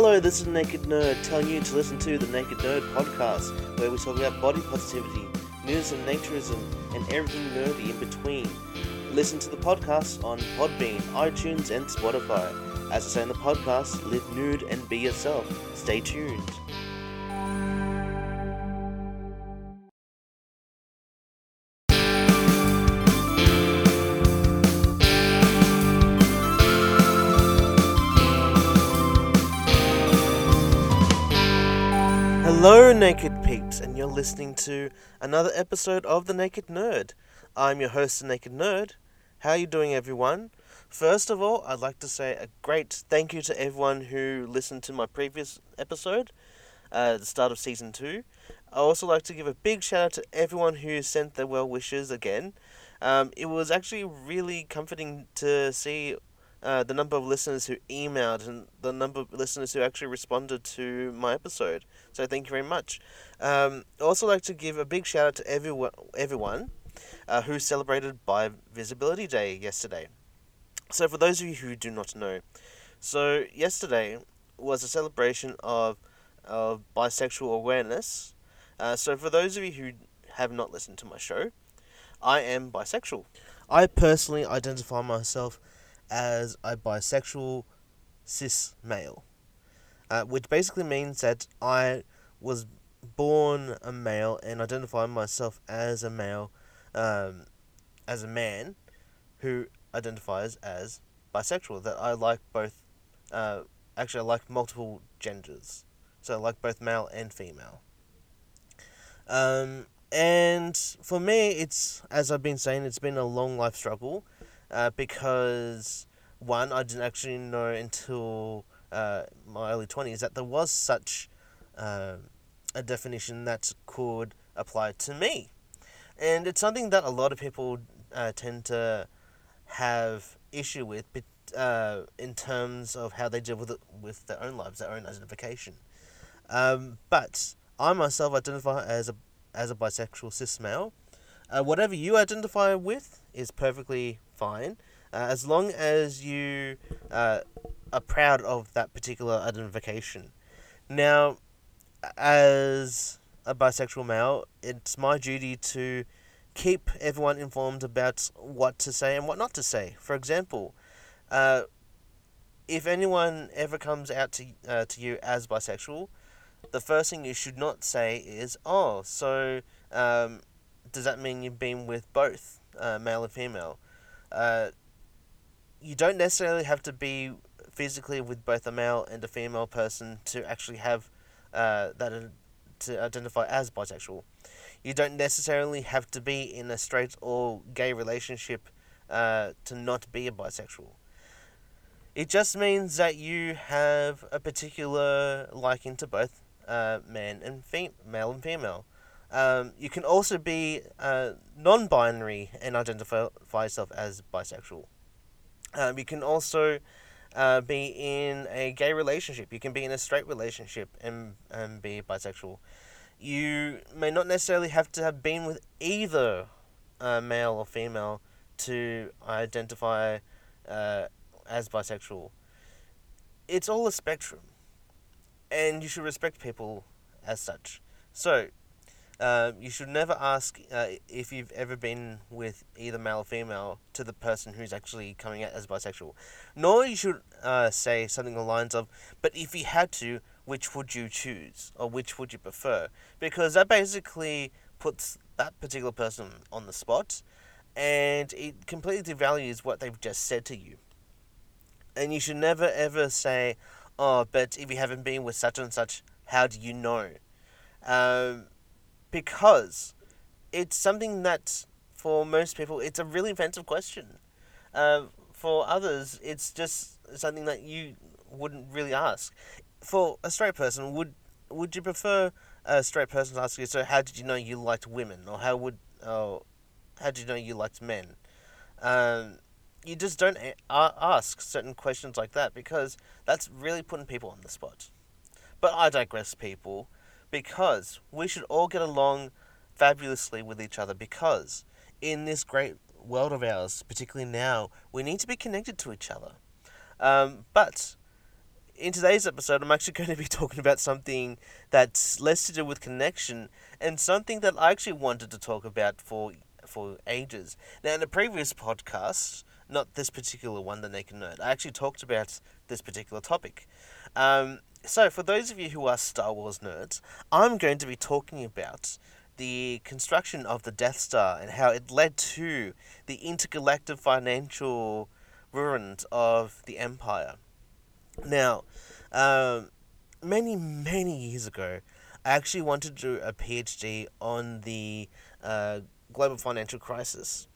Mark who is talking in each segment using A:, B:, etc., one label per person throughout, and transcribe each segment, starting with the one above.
A: Hello, this is Naked Nerd telling you to listen to the Naked Nerd podcast, where we talk about body positivity, news and naturism, and everything nerdy in between. Listen to the podcast on Podbean, iTunes, and Spotify. As I say in the podcast, live nude and be yourself. Stay tuned. Hello, Naked Peeps, and you're listening to another episode of The Naked Nerd. I'm your host, The Naked Nerd. How are you doing, everyone? First of all, I'd like to say a great thank you to everyone who listened to my previous episode, uh, the start of season two. I also like to give a big shout out to everyone who sent their well wishes again. Um, it was actually really comforting to see uh, the number of listeners who emailed and the number of listeners who actually responded to my episode. So thank you very much. Um, I also like to give a big shout out to everyone, everyone uh, who celebrated Bi Visibility Day yesterday. So for those of you who do not know, so yesterday was a celebration of of bisexual awareness. Uh, so for those of you who have not listened to my show, I am bisexual. I personally identify myself as a bisexual cis male, uh, which basically means that I was born a male and identify myself as a male, um, as a man who identifies as bisexual. That I like both, uh, actually, I like multiple genders. So I like both male and female. Um, and for me, it's, as I've been saying, it's been a long life struggle uh, because one, I didn't actually know until uh, my early 20s that there was such uh, a definition that could apply to me. And it's something that a lot of people uh, tend to have issue with uh, in terms of how they deal with it with their own lives, their own identification. Um, but I myself identify as a as a bisexual cis male. Uh, whatever you identify with is perfectly fine, uh, as long as you uh, are proud of that particular identification. Now, as a bisexual male, it's my duty to keep everyone informed about what to say and what not to say. For example, uh, if anyone ever comes out to uh, to you as bisexual, the first thing you should not say is, "Oh, so um, does that mean you've been with both uh, male and female?" You don't necessarily have to be physically with both a male and a female person to actually have uh, that uh, to identify as bisexual. You don't necessarily have to be in a straight or gay relationship uh, to not be a bisexual. It just means that you have a particular liking to both uh, man and fem- male and female. Um, you can also be uh, non-binary and identify yourself as bisexual. Um, you can also uh, be in a gay relationship. You can be in a straight relationship and, and be bisexual. You may not necessarily have to have been with either uh, male or female to identify uh, as bisexual. It's all a spectrum, and you should respect people as such. So, uh, you should never ask uh, if you've ever been with either male or female to the person who's actually coming out as bisexual. Nor you should uh, say something along the lines of, but if you had to, which would you choose? Or which would you prefer? Because that basically puts that particular person on the spot and it completely devalues what they've just said to you. And you should never ever say, oh, but if you haven't been with such and such, how do you know? Um, because it's something that for most people it's a really offensive question. Uh, for others, it's just something that you wouldn't really ask. For a straight person, would would you prefer a straight person to ask you? So, how did you know you liked women, or how would, oh, how did you know you liked men? Um, you just don't a- ask certain questions like that because that's really putting people on the spot. But I digress, people because we should all get along fabulously with each other because in this great world of ours, particularly now, we need to be connected to each other. Um, but in today's episode, I'm actually going to be talking about something that's less to do with connection and something that I actually wanted to talk about for for ages. Now, in a previous podcast, not this particular one, the Naked Nerd, I actually talked about this particular topic. Um, so, for those of you who are Star Wars nerds, I'm going to be talking about the construction of the Death Star and how it led to the intergalactic financial ruins of the Empire. Now, um, many, many years ago, I actually wanted to do a PhD on the uh, global financial crisis.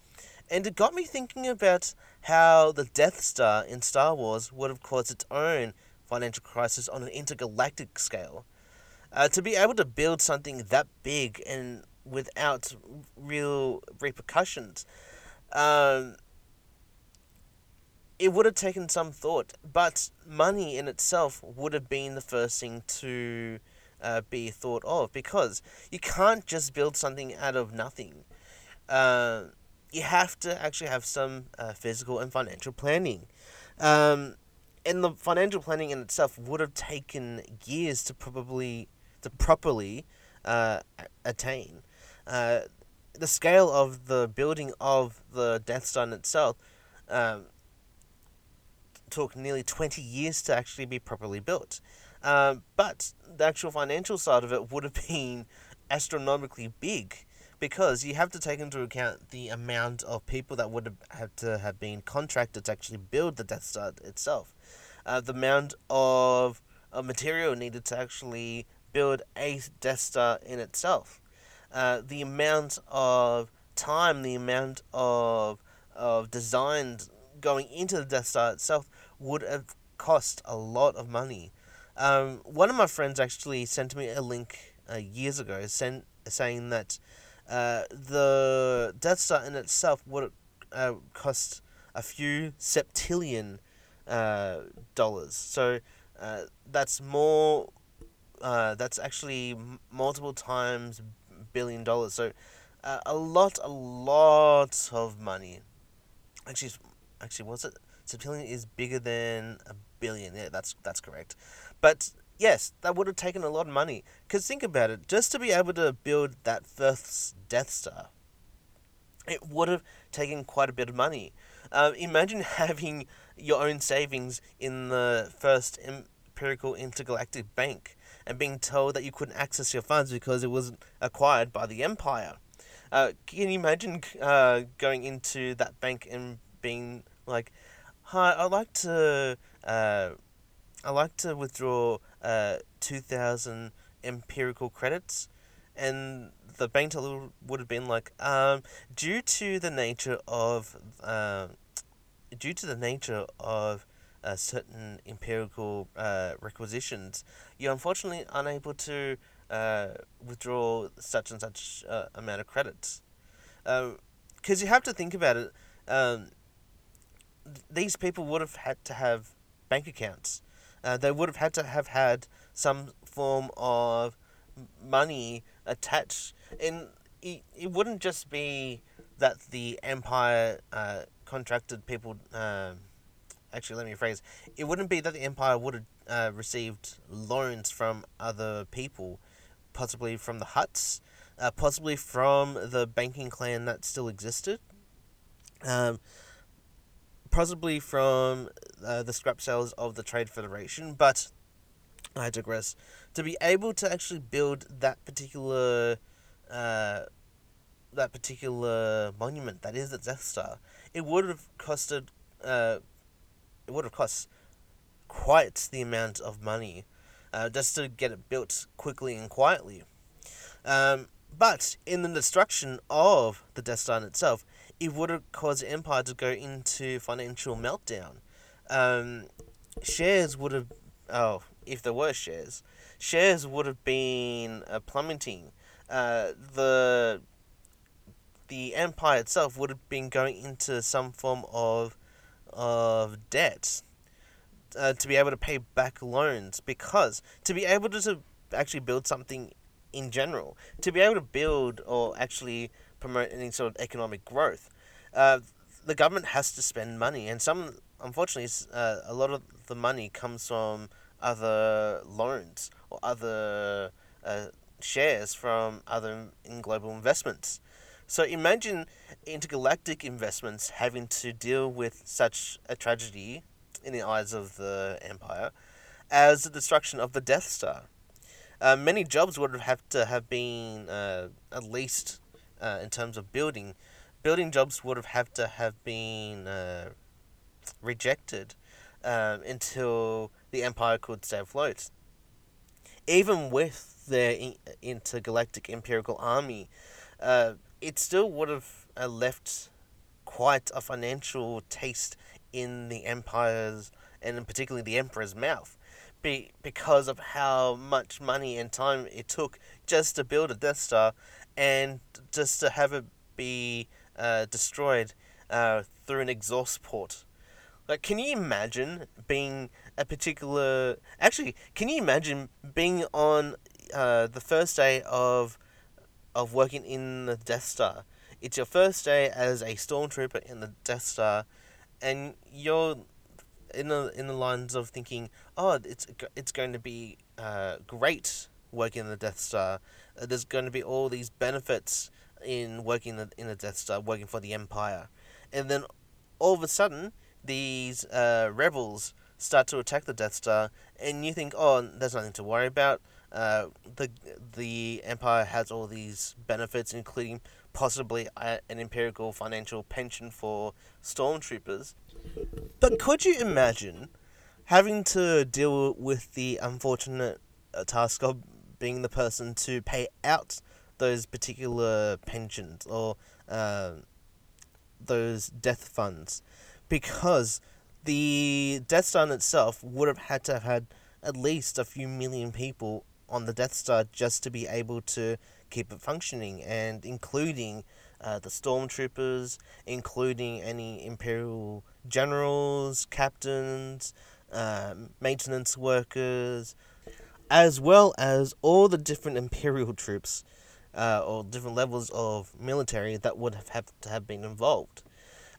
A: And it got me thinking about how the Death Star in Star Wars would have caused its own financial crisis on an intergalactic scale. Uh, to be able to build something that big and without real repercussions, um, it would have taken some thought. But money in itself would have been the first thing to uh, be thought of because you can't just build something out of nothing. Uh, you have to actually have some uh, physical and financial planning. Um, and the financial planning in itself would have taken years to probably to properly uh, attain. Uh, the scale of the building of the Death Star itself um, took nearly 20 years to actually be properly built. Um, but the actual financial side of it would have been astronomically big because you have to take into account the amount of people that would have to have been contracted to actually build the Death Star itself, uh, the amount of, of material needed to actually build a Death Star in itself, uh, the amount of time, the amount of of design going into the Death Star itself would have cost a lot of money. Um, one of my friends actually sent me a link uh, years ago, sent, saying that uh, the Death Star in itself would uh, cost a few septillion uh, dollars. So uh, that's more. Uh, that's actually multiple times billion dollars. So a lot, a lot of money. Actually, actually, was it? Septillion is bigger than a billion. Yeah, that's that's correct. But yes, that would have taken a lot of money. Because think about it, just to be able to build that first Death Star, it would have taken quite a bit of money. Uh, imagine having your own savings in the first Imperial Intergalactic Bank and being told that you couldn't access your funds because it wasn't acquired by the Empire. Uh, can you imagine uh, going into that bank and being like, "Hi, I'd like to, uh, I'd like to withdraw uh, two thousand empirical credits," and the bank teller would have been like, um, "Due to the nature of, uh, due to the nature of." Uh, certain empirical uh, requisitions, you're unfortunately unable to uh, withdraw such and such uh, amount of credits. Because um, you have to think about it, um, these people would have had to have bank accounts. Uh, they would have had to have had some form of money attached. And it, it wouldn't just be that the Empire uh, contracted people. Um, actually, let me rephrase. It wouldn't be that the Empire would have uh, received loans from other people, possibly from the Hutts, uh, possibly from the banking clan that still existed, um, possibly from uh, the scrap sales of the Trade Federation, but I digress. To be able to actually build that particular. Uh, that particular monument that is the Death Star, it would have costed uh, it would have cost quite the amount of money uh, just to get it built quickly and quietly. Um, but in the destruction of the Death Star itself, it would have caused Empire to go into financial meltdown. Um, shares would have, oh, if there were shares, shares would have been uh, plummeting. Uh, the the empire itself would have been going into some form of of debt uh, to be able to pay back loans because to be able to, to actually build something in general to be able to build or actually promote any sort of economic growth uh, the government has to spend money and some unfortunately uh, a lot of the money comes from other loans or other uh, shares from other in global investments. So imagine intergalactic investments having to deal with such a tragedy in the eyes of the Empire as the destruction of the Death Star. Uh, many jobs would have to have been uh, at least uh, in terms of building. Building jobs would have had to have been uh, rejected um, until the Empire could stay afloat. Even with their intergalactic imperial army, uh, it still would have uh, left quite a financial taste in the Empire's and particularly the Emperor's mouth. Be, because of how much money and time it took just to build a Death Star and just to have it be uh, destroyed uh, through an exhaust port. Like, can you imagine being a particular? Actually, can you imagine being on uh, the first day of of working in the Death Star? It's your first day as a stormtrooper in the Death Star, and you're in the in the lines of thinking, oh, it's it's going to be uh, great working in the Death Star. There's going to be all these benefits in working in the, in the Death Star, working for the Empire, and then all of a sudden these uh, rebels start to attack the Death Star, and you think, oh, there's nothing to worry about. Uh, the the Empire has all these benefits, including possibly an imperial financial pension for stormtroopers. But could you imagine having to deal with the unfortunate uh, task of being the person to pay out those particular pensions or uh, those death funds? Because the Death Star itself would have had to have had at least a few million people on the Death Star just to be able to keep it functioning, and including uh, the stormtroopers, including any Imperial generals, captains, um, maintenance workers, as well as all the different Imperial troops uh, or different levels of military that would have, have to have been involved.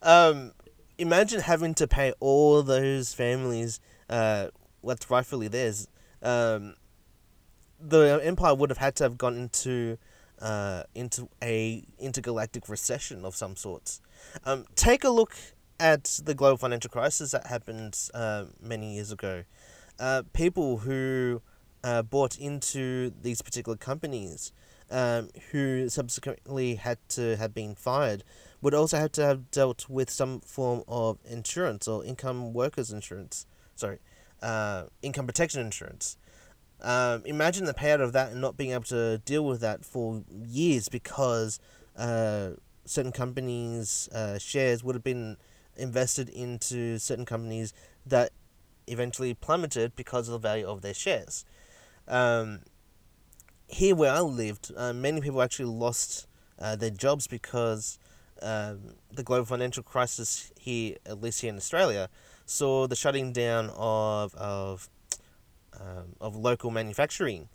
A: Um, imagine having to pay all those families uh, what's rightfully theirs. Um, the empire would have had to have gone into uh, into a intergalactic recession of some sorts. Um, take a look at the global financial crisis that happened uh, many years ago. Uh, people who uh, bought into these particular companies, um, who subsequently had to have been fired, would also have to have dealt with some form of insurance or income workers insurance. Sorry, uh, income protection insurance. Um, imagine the payout of that and not being able to deal with that for years because uh, certain companies' uh, shares would have been invested into certain companies that eventually plummeted because of the value of their shares. Um, here where I lived, uh, many people actually lost uh, their jobs because um, the global financial crisis here, at least here in Australia, saw the shutting down of of um, of local manufacturing,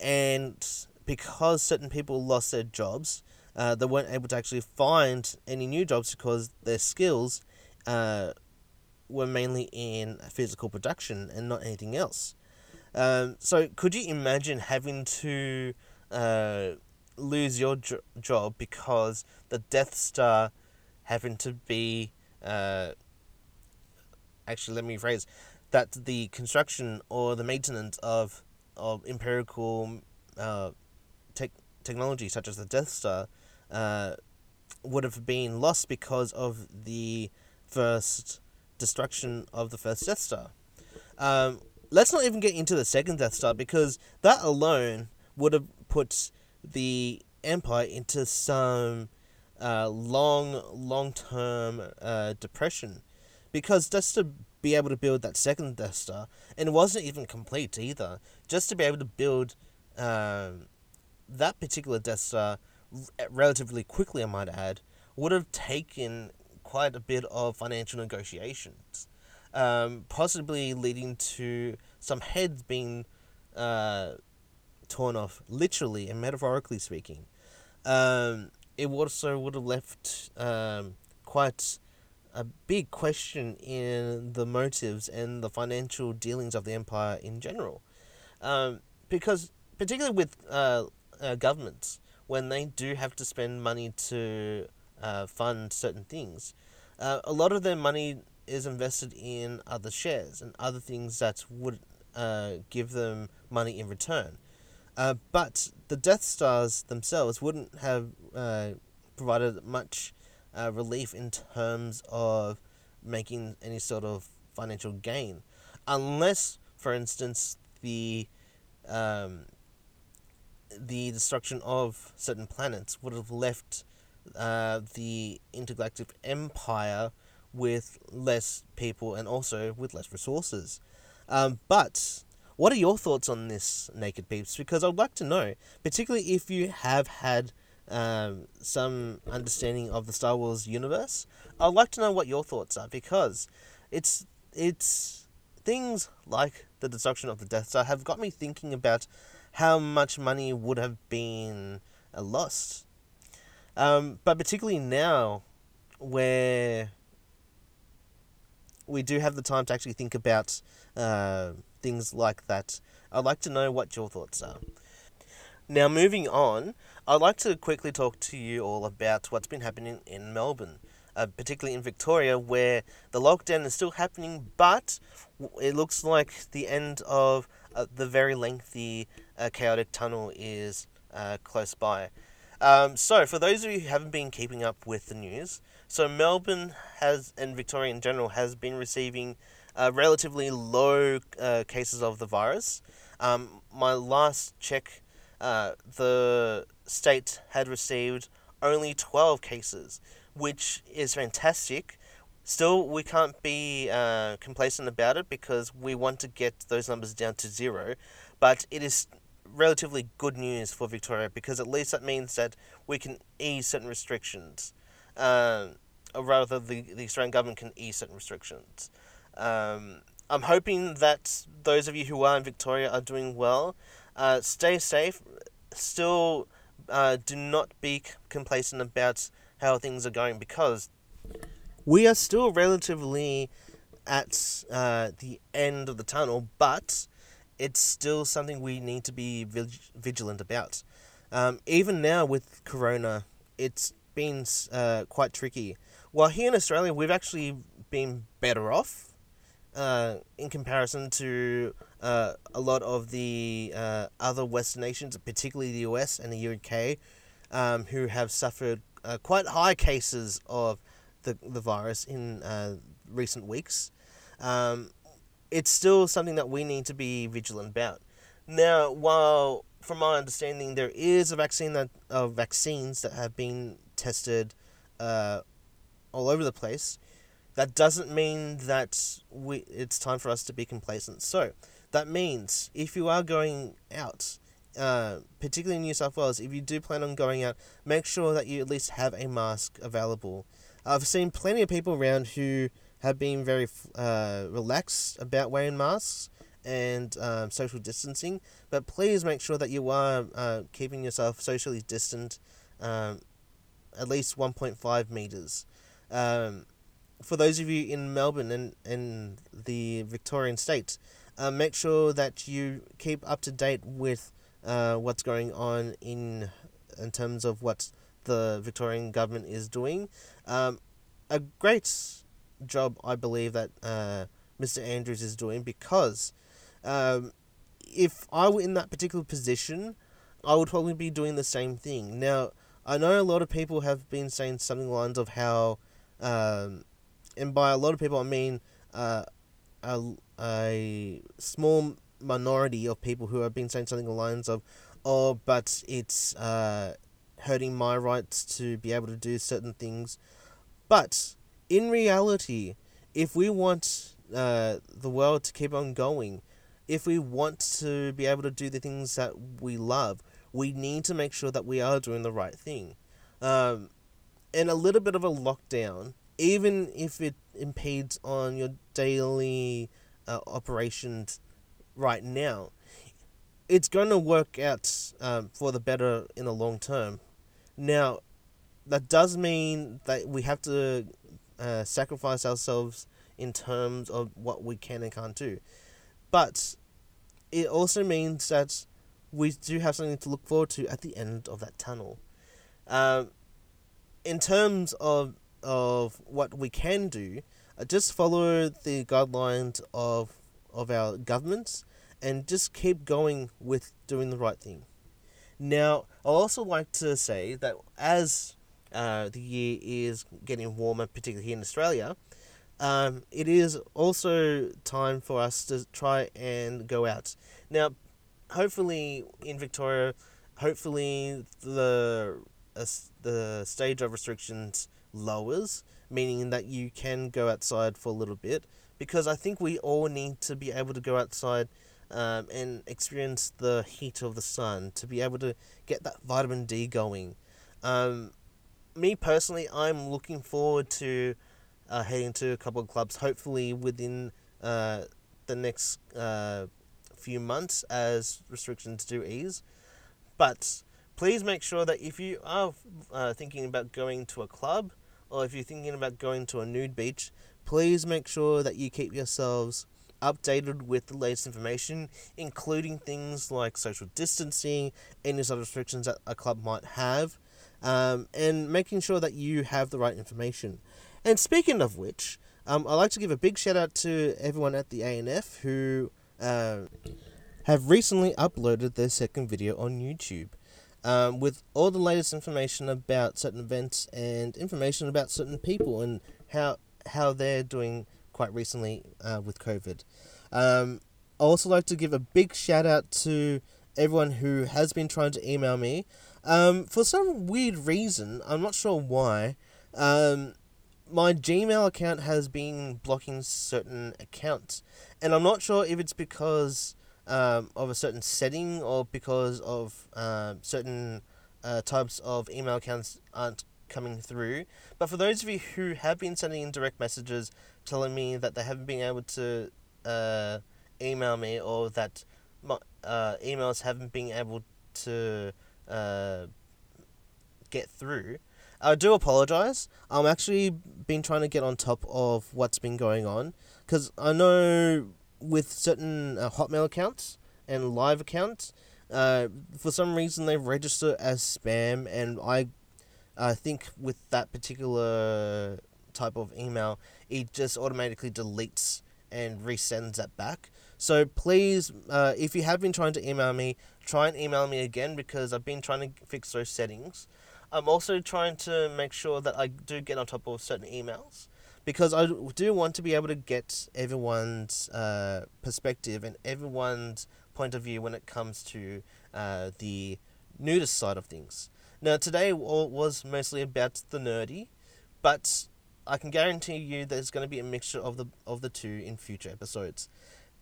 A: and because certain people lost their jobs, uh, they weren't able to actually find any new jobs because their skills uh, were mainly in physical production and not anything else. Um, so, could you imagine having to uh, lose your jo- job because the Death Star happened to be. Uh, actually, let me phrase that the construction or the maintenance of of empirical uh, tech technology such as the Death Star uh, would have been lost because of the first destruction of the first Death Star. Um, let's not even get into the second Death Star because that alone would have put the Empire into some uh, long, long term uh, depression. Because just to be able to build that second Death Star, and it wasn't even complete either, just to be able to build um, that particular Death Star relatively quickly, I might add, would have taken quite a bit of financial negotiations, um, possibly leading to some heads being uh, torn off, literally and metaphorically speaking. Um, it also would have left um, quite a big question in the motives and the financial dealings of the empire in general. Um, because, particularly with uh, uh, governments, when they do have to spend money to uh, fund certain things, uh, a lot of their money is invested in other shares and other things that would uh, give them money in return. Uh, but the Death Stars themselves wouldn't have uh, provided much uh, relief in terms of making any sort of financial gain, unless, for instance, the um, the destruction of certain planets would have left uh, the intergalactic empire with less people and also with less resources. Um, but what are your thoughts on this, Naked Peeps? Because I'd like to know, particularly if you have had um, some understanding of the Star Wars universe. I'd like to know what your thoughts are because it's it's things like the destruction of the Death Star have got me thinking about how much money would have been uh, lost. Um, but particularly now, where we do have the time to actually think about uh, things like that, I'd like to know what your thoughts are. Now, moving on, I'd like to quickly talk to you all about what's been happening in Melbourne, uh, particularly in Victoria, where the lockdown is still happening, but it looks like the end of uh, the very lengthy, uh, chaotic tunnel is uh, close by. Um, so, for those of you who haven't been keeping up with the news, so Melbourne has, and Victoria in general, has been receiving uh, relatively low uh, cases of the virus. Um, my last check uh, the state had received only 12 cases, which is fantastic. Still, we can't be uh, complacent about it because we want to get those numbers down to zero. But it is relatively good news for Victoria because at least that means that we can ease certain restrictions. Uh, rather, the, the Australian government can ease certain restrictions. Um, I'm hoping that those of you who are in Victoria are doing well. Uh, stay safe. Still, uh, do not be complacent about how things are going because we are still relatively at uh, the end of the tunnel, but it's still something we need to be vig- vigilant about. Um, even now with Corona, it's been uh, quite tricky. While here in Australia, we've actually been better off uh, in comparison to uh, a lot of the uh, other Western nations, particularly the US and the UK, um, who have suffered uh, quite high cases of the, the virus in uh, recent weeks. Um, it's still something that we need to be vigilant about. Now, while from my understanding, there is a vaccine that uh, vaccines that have been tested uh, all over the place that doesn't mean that we it's time for us to be complacent. So that means if you are going out, uh, particularly in New South Wales, if you do plan on going out, make sure that you at least have a mask available. I've seen plenty of people around who have been very uh, relaxed about wearing masks and um, social distancing, but please make sure that you are uh, keeping yourself socially distant, um, at least 1.5 meters. Um, for those of you in Melbourne and, and the Victorian state, uh, make sure that you keep up to date with uh, what's going on in in terms of what the Victorian government is doing. Um, a great job, I believe, that uh, Mr. Andrews is doing because um, if I were in that particular position, I would probably be doing the same thing. Now, I know a lot of people have been saying something lines of how um, and by a lot of people I mean uh, a, a small minority of people who have been saying something lines of, oh, but it's uh, hurting my rights to be able to do certain things. But in reality, if we want uh, the world to keep on going, if we want to be able to do the things that we love, we need to make sure that we are doing the right thing. Um, and a little bit of a lockdown even if it impedes on your daily uh, operations right now, it's going to work out um, for the better in the long term. Now, that does mean that we have to uh, sacrifice ourselves in terms of what we can and can't do. But it also means that we do have something to look forward to at the end of that tunnel. Um, in terms of of what we can do, uh, just follow the guidelines of of our governments and just keep going with doing the right thing. Now, i also like to say that as uh, the year is getting warmer, particularly here in Australia, um, it is also time for us to try and go out. Now, hopefully in Victoria, hopefully the uh, the stage of restrictions lowers, meaning that you can go outside for a little bit. Because I think we all need to be able to go outside um, and experience the heat of the sun to be able to get that vitamin D going. Um, me personally, I'm looking forward to uh, heading to a couple of clubs, hopefully within uh, the next uh, few months as restrictions do ease. But please make sure that if you are uh, thinking about going to a club or if you're thinking about going to a nude beach, please make sure that you keep yourselves updated with the latest information, including things like social distancing, any sort of restrictions that a club might have, um, and making sure that you have the right information. And speaking of which, um, I'd like to give a big shout out to everyone at the ANF who uh, have recently uploaded their second video on YouTube. Um, with all the latest information about certain events and information about certain people and how how they're doing quite recently uh, with COVID. Um, I also like to give a big shout out to everyone who has been trying to email me. Um, for some weird reason, I'm not sure why. Um, my Gmail account has been blocking certain accounts, and I'm not sure if it's because um, of a certain setting or because of uh, certain uh, types of email accounts aren't coming through. But for those of you who have been sending in direct messages telling me that they haven't been able to uh, email me or that my uh, emails haven't been able to uh, get through, I do apologize. I'm actually been trying to get on top of what's been going on because I know with certain uh, Hotmail accounts and live accounts, uh, for some reason they register as spam, and I, I think with that particular type of email, it just automatically deletes and resends that back. So please, uh, if you have been trying to email me, try and email me again because I've been trying to fix those settings. I'm also trying to make sure that I do get on top of certain emails because I do want to be able to get everyone's uh, perspective and everyone's point of view when it comes to uh, the nudist side of things. Now, today was mostly about the nerdy, but I can guarantee you there's going to be a mixture of the of the two in future episodes.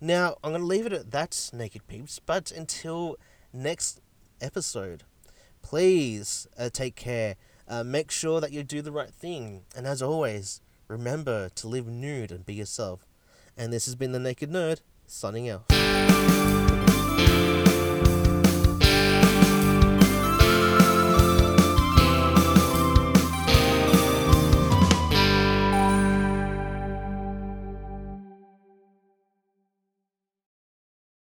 A: Now, I'm going to leave it at that, naked peeps. But until next episode, please uh, take care. Uh, make sure that you do the right thing. And as always, remember to live nude and be yourself. And this has been The Naked Nerd, signing out.